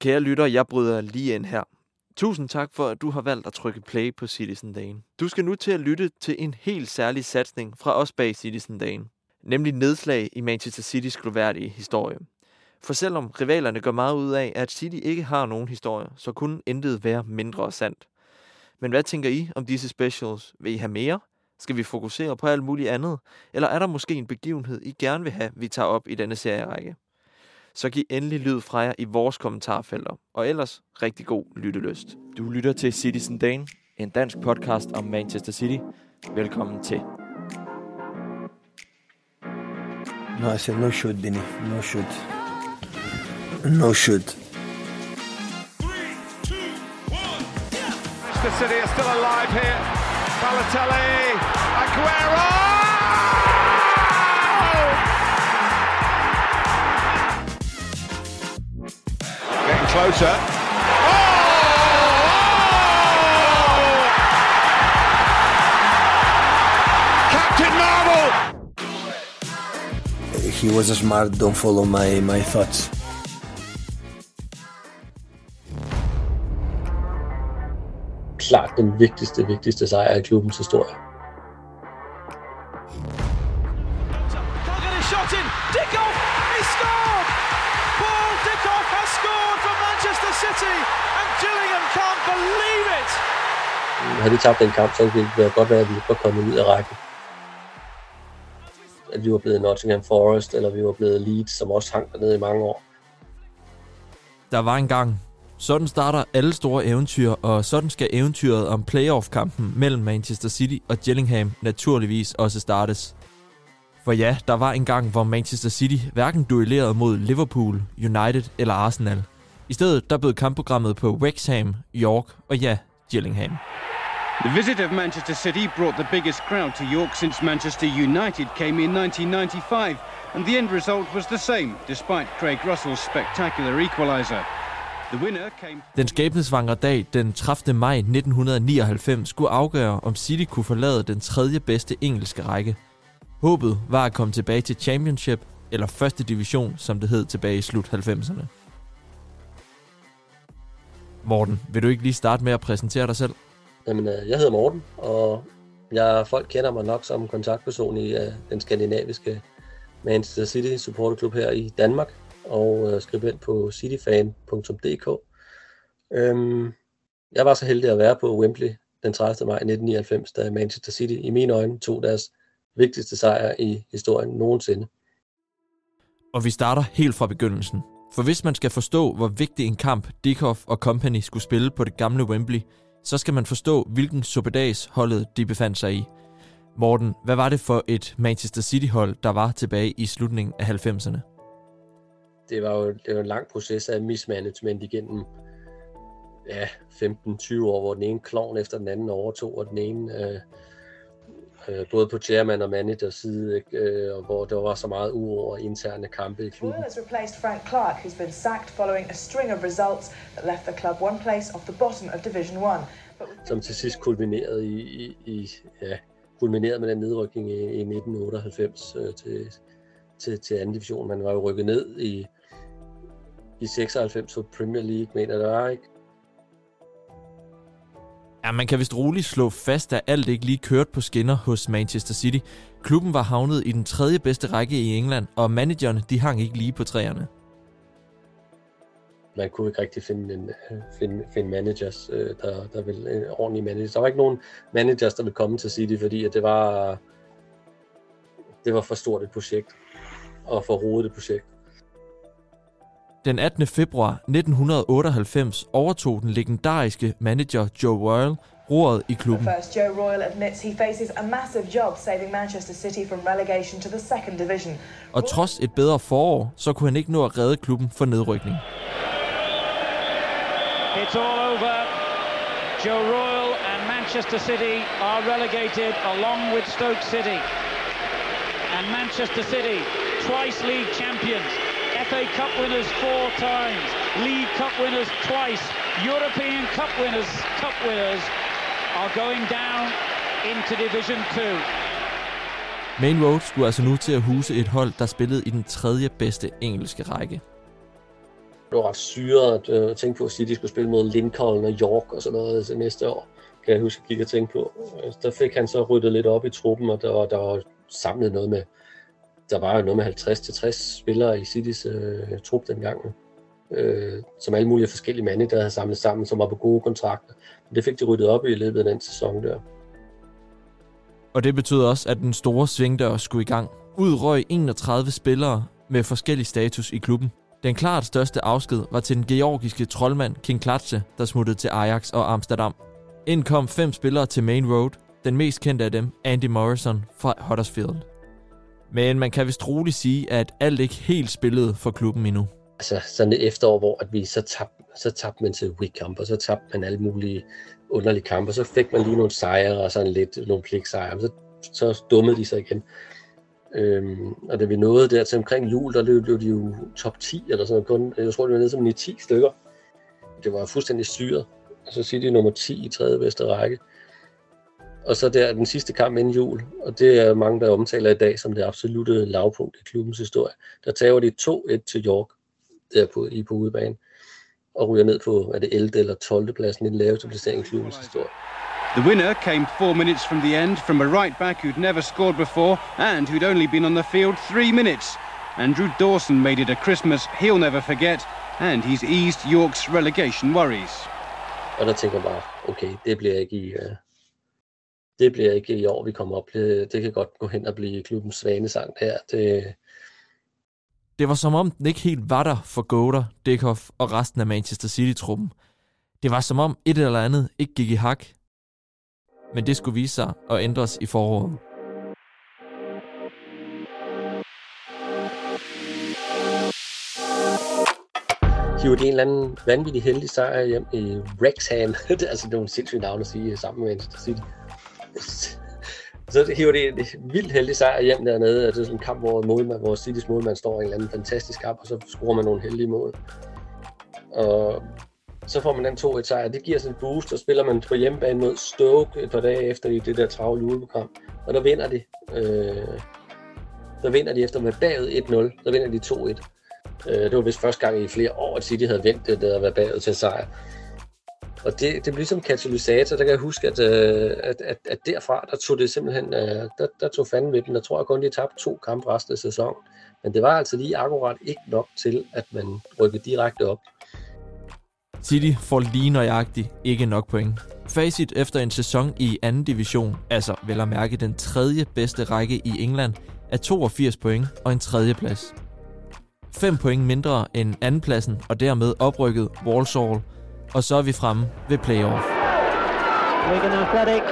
Kære lytter, jeg bryder lige ind her. Tusind tak for, at du har valgt at trykke play på Citizen Dane. Du skal nu til at lytte til en helt særlig satsning fra os bag Citizen Dane. Nemlig nedslag i Manchester Citys gloværdige historie. For selvom rivalerne gør meget ud af, at City ikke har nogen historie, så kunne intet være mindre sandt. Men hvad tænker I om disse specials? Vil I have mere? Skal vi fokusere på alt muligt andet? Eller er der måske en begivenhed, I gerne vil have, vi tager op i denne serierække? Så giv endelig lyd fra jer i vores kommentarfelter. Og ellers rigtig god lyttelyst. Du lytter til Citizen Dane, en dansk podcast om Manchester City. Velkommen til. No, I said no shoot, Benny. No shoot. No shoot. Manchester City are still alive here. Balotelli, Aguero! Closer. Oh! Captain Marvel! He was smart. Don't follow my, my thoughts. klart den vigtigste, vigtigste sejr i klubbens historie. Havde vi tabt den kamp, så ville det godt være, at vi var kommet ud af rækken. At vi var blevet Nottingham Forest, eller vi var blevet Leeds, som også hang dernede i mange år. Der var en gang. Sådan starter alle store eventyr, og sådan skal eventyret om playoff-kampen mellem Manchester City og Gillingham naturligvis også startes. For ja, der var en gang, hvor Manchester City hverken duellerede mod Liverpool, United eller Arsenal. I stedet der bød kampprogrammet på Wrexham, York og ja, Gillingham. The visit of Manchester City brought the biggest crowd to York since Manchester United came in 1995, and the end result was the same, despite Craig Russell's spectacular equaliser. The winner came Den skæbnesvangre dag den 30. maj 1999 skulle afgøre, om City kunne forlade den tredje bedste engelske række. Håbet var at komme tilbage til Championship, eller første division, som det hed tilbage i slut 90'erne. Morten, vil du ikke lige starte med at præsentere dig selv? Jamen, øh, jeg hedder Morten, og jeg, folk kender mig nok som kontaktperson i øh, den skandinaviske Manchester City supporterklub her i Danmark, og øh, skribent på cityfan.dk. Øhm, jeg var så heldig at være på Wembley den 30. maj 1999, da Manchester City i mine øjne tog deres vigtigste sejr i historien nogensinde. Og vi starter helt fra begyndelsen. For hvis man skal forstå, hvor vigtig en kamp Dickhoff og company skulle spille på det gamle Wembley, så skal man forstå, hvilken suppedags holdet de befandt sig i. Morten, hvad var det for et Manchester City-hold, der var tilbage i slutningen af 90'erne? det var jo det var en lang proces af mismanagement igennem ja, 15-20 år, hvor den ene klovn efter den anden overtog, og den ene øh, øh, både på chairman og manager side? Øh, og hvor der var så meget uro og interne kampe i klubben. Has replaced Frank Clark, who's been sacked following a string of results that left the club one place off the bottom of Division 1. But with som til sidst kulminerede i, i, i ja, kulminerede med den nedrykning i, i 1998 øh, til, til, til anden division. Man var jo rykket ned i, i 96 for Premier League, mener der ikke? Ja, man kan vist roligt slå fast, at alt ikke lige kørte på skinner hos Manchester City. Klubben var havnet i den tredje bedste række i England, og managerne de hang ikke lige på træerne. man kunne ikke rigtig finde, en, finde, finde managers, øh, der, der ville øh, en ordentlig manager. Der var ikke nogen managers, der ville komme til City, fordi at det var det var for stort et projekt og for rodet et projekt. Den 18. februar 1998 overtog den legendariske manager Joe Royal roret i klubben. first, Joe Royal admits he faces a massive job saving Manchester City from relegation to the second division. Og trods et bedre forår, så kunne han ikke nå at redde klubben for nedrykning. It's all over. Joe Royal and Manchester City are relegated along with Stoke City. And Manchester City, twice league champions, FA Cup winners four times, League Cup winners twice, European Cup winners, Cup winners, are going down into Division 2. Main Road skulle altså nu til at huse et hold, der spillede i den tredje bedste engelske række. Det var ret syret at tænke på, at City skulle spille mod Lincoln og York og sådan noget til næste år. Kan jeg huske, at gik og tænke på. Der fik han så ryddet lidt op i truppen, og der var, der var samlet noget med, der var jo noget med 50-60 spillere i Citys øh, trup dengang. Øh, som alle mulige forskellige mande, der havde samlet sammen, som var på gode kontrakter. Men det fik de ryddet op i løbet af den sæson der. Og det betød også, at den store svingdør skulle i gang. Ud røg 31 spillere med forskellig status i klubben. Den klart største afsked var til den georgiske troldmand King Klatse, der smuttede til Ajax og Amsterdam. Ind kom fem spillere til Main Road, den mest kendte af dem, Andy Morrison fra Huddersfield. Men man kan vist roligt sige, at alt ikke helt spillede for klubben endnu. Altså sådan et efterår, hvor at vi så tabte, så tabte man til Wickham, og så tabte man alle mulige underlige kampe, og så fik man lige nogle sejre og sådan lidt nogle pligtsejre, og så, så dummede de sig igen. Øhm, og da vi nåede der til omkring jul, der løb, løb de jo top 10 eller sådan noget. Kun, jeg tror, det var nede som 10 stykker. Det var fuldstændig syret. Og så siger de nummer 10 i tredje bedste række. Og så der den sidste kamp inden jul, og det er mange, der omtaler i dag som det absolute lavpunkt i klubbens historie. Der tager de 2-1 til York, der på, i på udebane, og ryger ned på, er det 11. eller 12. pladsen i den laveste placering i klubbens historie. The winner came four minutes from the end from a right back who'd never scored before and who'd only been on the field three minutes. Andrew Dawson made it a Christmas he'll never forget, and he's eased York's relegation worries. Og der tænker bare, okay, det bliver ikke i, uh, det bliver ikke i år, vi kommer op. Det, det kan godt gå hen og blive klubbens svanesang her. Det, det var som om, den ikke helt var der for Goder, Dickhoff og resten af Manchester City-truppen. Det var som om et eller andet ikke gik i hak, men det skulle vise sig at ændres i foråret. hiver de en eller anden vanvittig heldig sejr hjem i Wrexham. det er altså nogle sindssyge navne at sige sammen med Manchester City. Så hiver de en vildt heldig sejr hjem dernede. Det er sådan en kamp, hvor, målmand, hvor Citys målmand står i en eller anden fantastisk kamp, og så scorer man nogle heldige mål. Og så får man den 2-1 sejr. Det giver sådan en boost, og spiller man på hjemmebane mod Stoke et par dage efter i det der travle juleprogram. Og der vinder de. Øh, der vinder de efter at være bagud 1-0. Der vinder de 2-1. Øh, det var vist første gang i flere år, at City havde vendt det der at været bagud til sejr. Og det, det blev ligesom katalysator. Der kan jeg huske, at, øh, at, at, at derfra, der tog det simpelthen, øh, der, der tog fanden ved den. Der tror jeg kun, de tabte to kampe resten af sæsonen. Men det var altså lige akkurat ikke nok til, at man rykkede direkte op. City får lige nøjagtigt ikke nok point. Facit efter en sæson i anden division, altså vel at mærke den tredje bedste række i England, er 82 point og en tredje plads. 5 point mindre end andenpladsen og dermed oprykket Walsall, og så er vi fremme ved playoff. Wigan Athletic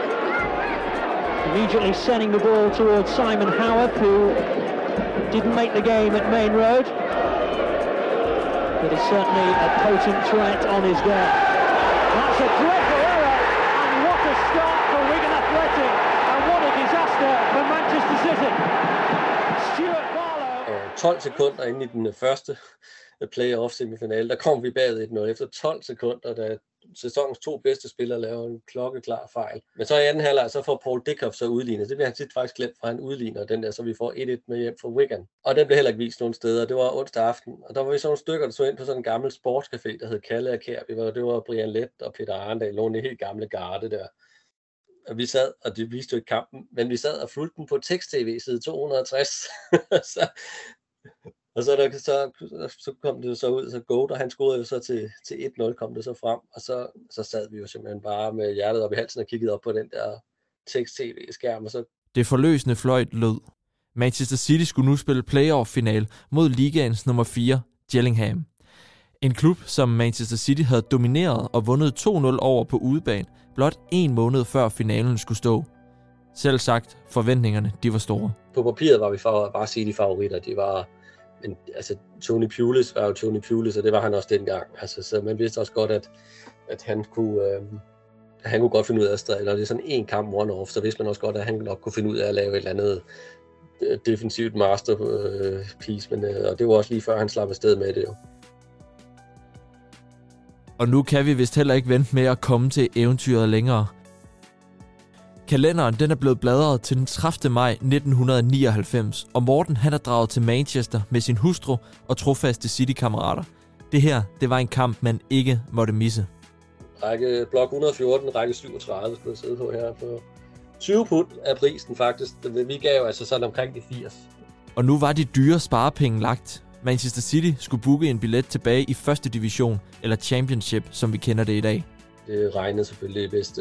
immediately sending the ball towards Simon Howard, who didn't make the game at Main Road but is certainly a potent threat on his day. That's a dreadful error, and what a start for Wigan Athletic, and what a disaster for Manchester City. Stuart Barlow. 12 sekunder inde i den første playoff semifinale, der kom vi bagud 1-0 efter 12 sekunder, da sæsonens to bedste spillere laver en klokkeklar fejl. Men så i anden halvleg, så får Paul Dickhoff så udlignet. Det bliver han tit faktisk glemt, for han udligner den der, så vi får 1-1 med hjem fra Wigan. Og den blev heller ikke vist nogen steder. Det var onsdag aften, og der var vi så nogle stykker, der så ind på sådan en gammel sportscafé, der hed Kalle og Kær. Det var, det var Brian Lett og Peter Arndal, nogle helt gamle garde der. Og vi sad, og det viste jo ikke kampen, men vi sad og fulgte den på tekst-tv side 260. så, og så, der, så, så kom det så ud, så Goat, han scorede jo så til, til 1-0, kom det så frem, og så, så sad vi jo simpelthen bare med hjertet op i halsen og kiggede op på den der tekst-tv-skærm, og så... Det forløsende fløjt lød. Manchester City skulle nu spille playoff-final mod ligaens nummer 4, Gillingham. En klub, som Manchester City havde domineret og vundet 2-0 over på udebane, blot en måned før finalen skulle stå. Selv sagt, forventningerne de var store. På papiret var vi for, bare City favoritter. De var en, altså, Tony Pulis var jo Tony Pulis, og det var han også dengang. Altså, så man vidste også godt, at, at han kunne... Øh, han kunne godt finde ud af at stræde, det er sådan en kamp one-off, så vidste man også godt, at han nok kunne finde ud af at lave et eller andet øh, defensivt masterpiece, øh, men, øh, og det var også lige før han slap afsted med det jo. Og nu kan vi vist heller ikke vente med at komme til eventyret længere. Kalenderen den er blevet bladret til den 30. maj 1999, og Morten han er draget til Manchester med sin hustru og trofaste City-kammerater. Det her, det var en kamp, man ikke måtte misse. Række blok 114, række 37 skulle jeg sidde på her på 20 pund af prisen faktisk. Vi gav altså sådan omkring de 80. Og nu var de dyre sparepenge lagt. Manchester City skulle booke en billet tilbage i første division, eller Championship, som vi kender det i dag. Det regnede selvfølgelig bedst.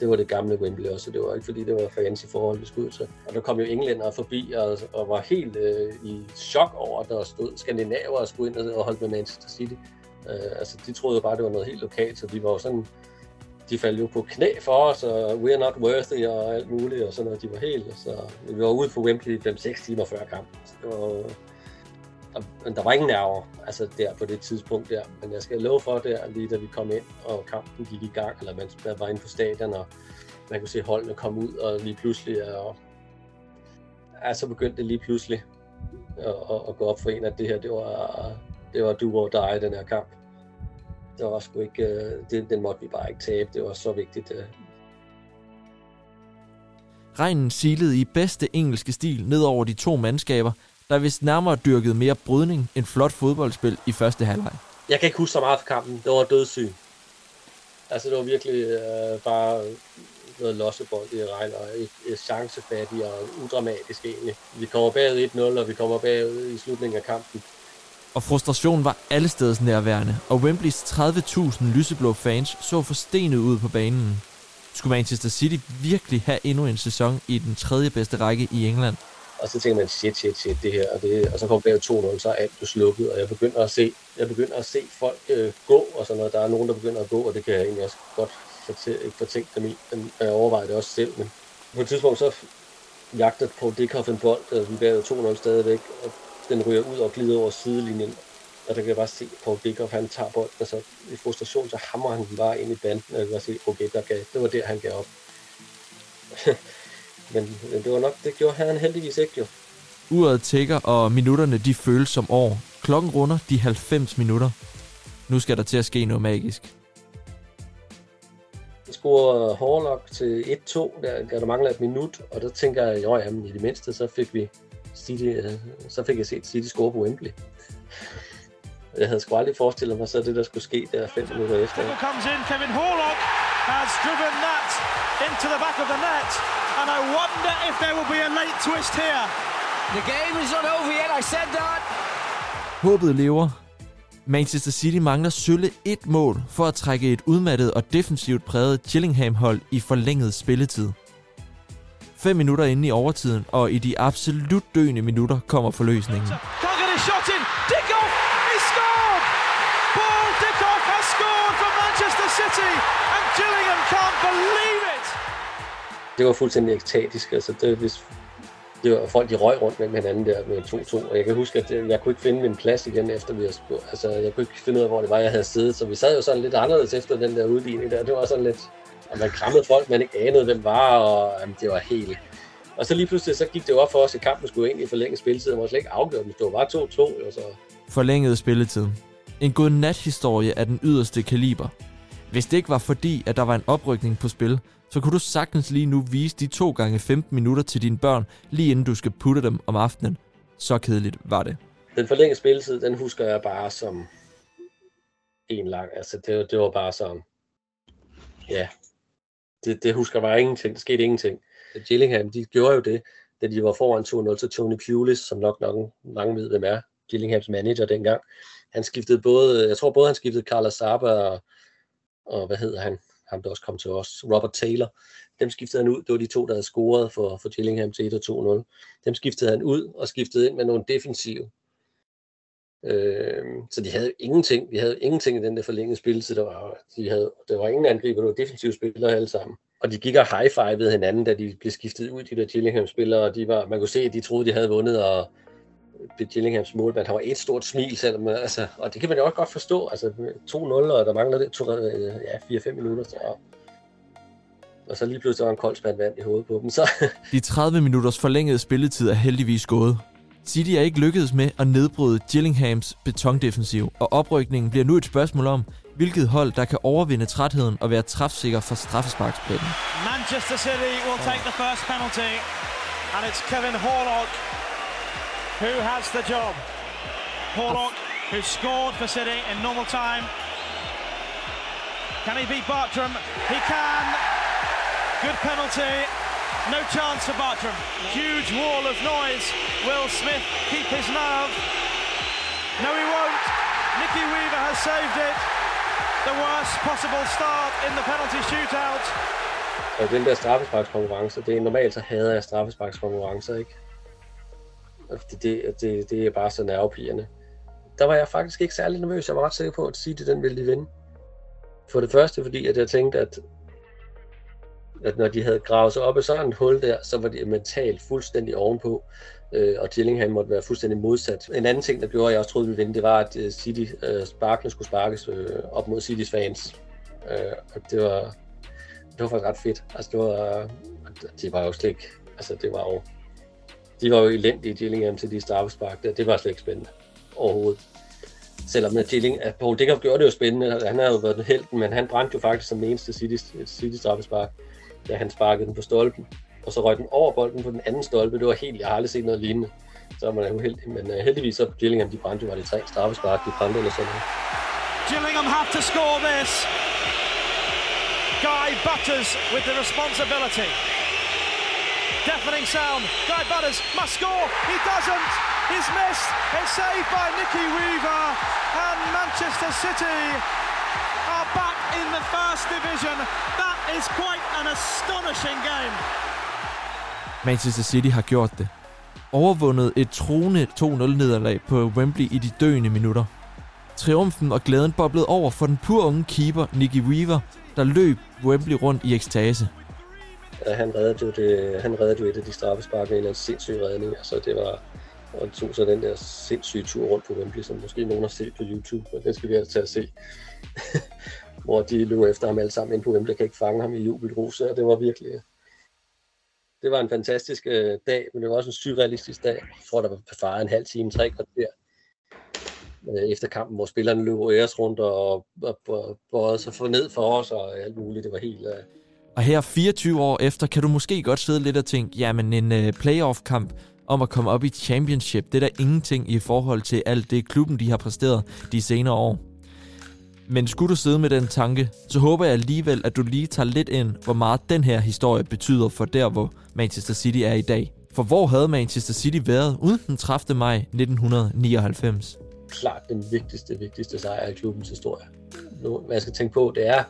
Det var det gamle Wembley også, det var ikke fordi, det var fancy forhold, vi skulle til. Og der kom jo englænder forbi og, og var helt øh, i chok over, at der stod skandinaver og skulle ind og holde med Manchester City. Øh, altså, de troede jo bare, det var noget helt lokalt, så de var jo sådan de faldt jo på knæ for os, og we're not worthy og alt muligt, og sådan noget. De var helt, så vi var ude på Wembley 5-6 timer før kampen. Så det var, der, der var ingen nerver altså der på det tidspunkt der. Men jeg skal love for der, lige da vi kom ind, og kampen gik i gang, eller man, man var inde på stadion, og man kunne se holdene komme ud, og lige pludselig, og, så begyndte det lige pludselig at, at, at gå op for en, at det her, det var, det var du og dig, den her kamp. Det var sgu ikke, øh, det, den måtte vi bare ikke tabe, det var så vigtigt. Øh. Regnen silede i bedste engelske stil ned over de to mandskaber, der vist nærmere dyrket mere brydning end flot fodboldspil i første halvleg. Jeg kan ikke huske så meget fra kampen. Det var dødssyg. Altså, det var virkelig øh, bare noget lossebold i regn, og et, et chancefattigt og udramatisk egentlig. Vi kommer bagud 1-0, og vi kommer bagud i slutningen af kampen. Og frustrationen var allesteds nærværende, og Wembleys 30.000 lyseblå fans så forstenet ud på banen. Skulle Manchester City virkelig have endnu en sæson i den tredje bedste række i England? Og så tænker man, shit, shit, shit, det her, og, det, og så kommer bagud 2-0, så er alt jo slukket, og jeg begynder at se, jeg begynder at se folk øh, gå, og sådan noget. Der er nogen, der begynder at gå, og det kan jeg egentlig også godt ikke fortænke dem i, men jeg overvejer det også selv. Men på et tidspunkt så jagter på Dickhoff en bold, og vi bagud 2-0 stadigvæk, og den ryger ud og glider over sidelinjen. Og der kan jeg bare se, på Paul Dickhoff, han tager bolden, og så i frustration, så hammer han den bare ind i banden, og jeg kan bare se, okay, der gav, det var der, han gav op. men, men det var nok, det gjorde han heldigvis ikke jo. Uret tækker, og minutterne de føles som år. Klokken runder de 90 minutter. Nu skal der til at ske noget magisk. Jeg scorer Horlock til 1-2, der, der mangler et minut, og der tænker jeg, jo jamen, i det mindste, så fik vi City, øh, så fik jeg set City score på Wembley. Jeg havde sgu aldrig forestillet mig så det, der skulle ske der fem minutter efter. comes in, Kevin Horlock has driven that into the back of the net, and I wonder if there will be a late twist here. The game is not over yet, I said that. Håbet lever. Manchester City mangler sølle et mål for at trække et udmattet og defensivt præget Chillingham-hold i forlænget spilletid. 5 minutter inde i overtiden, og i de absolut døende minutter kommer forløsningen. Can't get a shot in. Dickoff, he scored! Paul Dickoff has scored for Manchester City, and Gillingham can't believe it! Det var fuldstændig ekstatisk. Altså, det, hvis, det var folk, de røg rundt med hinanden der med 2-2. Og jeg kan huske, at øh, jeg kunne ikke finde min plads igen, efter vi havde spurgt. Altså, jeg kunne ikke finde ud af, hvor det var, jeg havde siddet. Så vi sad jo sådan lidt anderledes efter den der udligning der. Det var sådan lidt, og man krammede folk, man ikke anede, hvem var, og jamen, det var helt... Og så lige pludselig, så gik det jo op for os, at kampen skulle ind i forlænget spilletid, og var slet ikke afgjort, men det var bare 2-2, og så... Forlænget spilletid. En god nat-historie af den yderste kaliber. Hvis det ikke var fordi, at der var en oprykning på spil, så kunne du sagtens lige nu vise de 2 gange 15 minutter til dine børn, lige inden du skal putte dem om aftenen. Så kedeligt var det. Den forlængede spilletid, den husker jeg bare som en lang. Altså, det, det var bare som... Ja, det, det husker bare ingenting. Der skete ingenting. Gillingham, de gjorde jo det, da de var foran 2-0 til Tony Pulis, som nok, nok mange ved, hvem er. Gillinghams manager dengang. Han skiftede både, jeg tror både han skiftede Carla Saba og, og hvad hedder han, ham der også kom til os, Robert Taylor. Dem skiftede han ud. Det var de to, der havde scoret for, for Gillingham til 1 2-0. Dem skiftede han ud og skiftede ind med nogle defensive. Øh, så de havde ingenting. De havde ingenting i den der forlængede spilletid. Der var, de havde, der var ingen angriber, det var defensive spillere alle sammen. Og de gik og high-fivede hinanden, da de blev skiftet ud, de der Gillingham-spillere. Og de var, man kunne se, at de troede, de havde vundet, og Gillinghams målmand, han var et stort smil, selvom, altså, og det kan man jo også godt forstå, altså 2-0, og der mangler det to, ja, 4-5 minutter, så, og så lige pludselig var en kold spand vand i hovedet på dem. Så. De 30 minutters forlængede spilletid er heldigvis gået. City er ikke lykkedes med at nedbryde Gillinghams betondefensiv, og oprykningen bliver nu et spørgsmål om, hvilket hold, der kan overvinde trætheden og være træfsikker for straffesparksplætten. Manchester City will take the first penalty, and it's Kevin Horlock who has the job. Horlock who scored for City in normal time. Can he beat Bartram? He can. Good penalty. No chance for Bartram. Huge wall of noise. Will Smith keep his nerve? No, he won't. Nicky Weaver has saved it. The worst possible start in the penalty shootout. Og den der straffesparkskonkurrence, det er normalt så hader jeg straffesparkskonkurrencer, ikke? Det, det, det, det er bare så nervepigerne. Der var jeg faktisk ikke særlig nervøs. Jeg var ret sikker på, at City den ville de vinde. For det første, fordi at jeg tænkte, at, at når de havde gravet sig op i sådan et hul der, så var de mentalt fuldstændig ovenpå, øh, og Gillingham måtte være fuldstændig modsat. En anden ting, der gjorde, at jeg også troede, vi ville vinde, det var, at øh, City øh, sparkene skulle sparkes øh, op mod Citys fans. Øh, og det var, det var faktisk ret fedt. Altså, det var, det var jo slet ikke, altså det var jo, de var jo elendige Gillingham til de straffespark der. Det var slet ikke spændende overhovedet. Selvom at Gilling, at Paul Dickov gjorde det jo spændende, han har jo været helten, men han brændte jo faktisk som den eneste City, City straffespark, da han sparkede den på stolpen. Og så røg den over bolden på den anden stolpe. Det var helt, jeg har aldrig set noget lignende. Så var man er heldig, men uh, heldigvis så Gillingham, de brændte jo, var det tre straffespark, de brændte eller sådan noget. Gillingham have to score this. Guy Butters with the responsibility. Deafening sound. Guy Butters must score. He doesn't. He's missed. It's saved by Nicky Weaver. And Manchester City are back in the first division. That is quite an astonishing game. Manchester City har gjort det. Overvundet et truende 2-0-nederlag på Wembley i de døende minutter. Triumfen og glæden boblede over for den pur unge keeper Nicky Weaver, der løb Wembley rundt i ekstase. Ja, han reddede jo, det, han reddede jo et af de straffespark med en sindssyg redning. Altså, det var, og han tog så den der sindssyge tur rundt på Wembley, som måske nogen har set på YouTube, men den skal vi altså tage at se. Hvor de løb efter ham alle sammen ind på Wembley, kan ikke fange ham i jubelruse, og det var virkelig... Det var en fantastisk øh, dag, men det var også en surrealistisk dag. Jeg tror, der var far en halv time, tre kvarter øh, efter kampen, hvor spillerne løb æres rundt og, og, og og, og så for ned for os og alt muligt. Det var helt... Øh... Og her 24 år efter, kan du måske godt sidde lidt og tænke, jamen en øh, playoff-kamp om at komme op i championship, det er der ingenting i forhold til alt det, klubben de har præsteret de senere år. Men skulle du sidde med den tanke, så håber jeg alligevel, at du lige tager lidt ind, hvor meget den her historie betyder for der, hvor Manchester City er i dag. For hvor havde Manchester City været uden den 30. maj 1999? Klart den vigtigste, vigtigste sejr i klubbens historie. Nu, hvad jeg skal tænke på, det er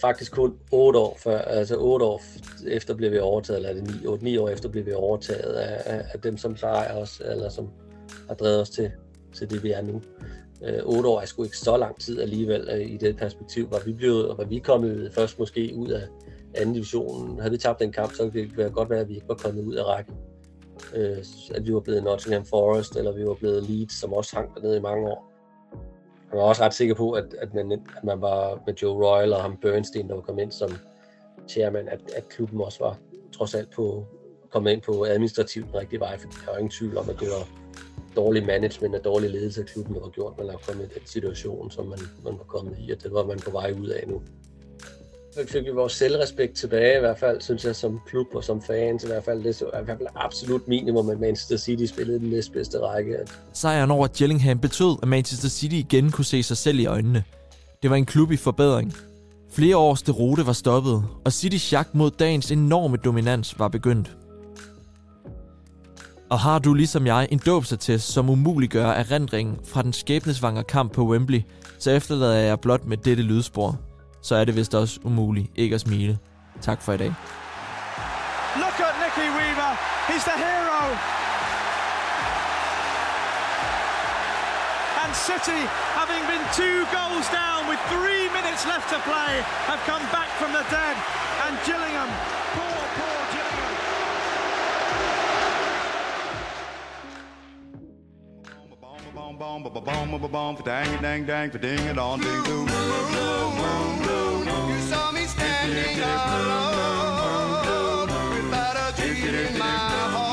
faktisk kun 8 år før, altså 8 år efter blev vi overtaget, eller det 9, 8, 9 år efter blev vi overtaget af, af, dem, som plejer os, eller som har drevet os til, til det, vi er nu. Øh, 8 år er sgu ikke så lang tid alligevel øh, i det perspektiv. Var vi, blevet, var vi kommet først måske ud af anden divisionen, havde vi tabt den kamp, så ville det godt være, at vi ikke var kommet ud af rækken. Øh, at vi var blevet Nottingham Forest, eller vi var blevet Leeds, som også hang dernede i mange år. Jeg var også ret sikker på, at, at, man, at man var med Joe Royal og ham Bernstein, der var kommet ind som chairman, at, at klubben også var trods alt på, kommet ind på administrativt den rigtige vej, for der var ingen tvivl om, at det var dårlig management og dårlig ledelse af klubben, der var gjort, man var kommet i den situation, som man, man var kommet i, og det var man på vej ud af nu. Fik vi vores selvrespekt tilbage, i hvert fald, synes jeg, som klub og som fans, i hvert fald, det er i hvert fald absolut minimum, at Manchester City spillede den næstbedste række. Sejren over Gillingham betød, at Manchester City igen kunne se sig selv i øjnene. Det var en klub i forbedring. Flere års derute var stoppet, og Citys jagt mod dagens enorme dominans var begyndt. Og har du ligesom jeg en dåbsattest, som umuliggør erindringen fra den skæbnesvanger kamp på Wembley, så efterlader jeg blot med dette lydspor. Så er det vist også umuligt ikke at smile. Tak for i dag. Look at Nicky Weaver. He's the hero. And City, having been two goals down with three minutes left to play, have come back from the dead. And Gillingham, poor, poor Gillingham. Bomb, bomb, bomb, bomb, bomb, bomb, dang, dang, dang, ding it on, ding, doo. You saw me standing alone without a dream in my heart.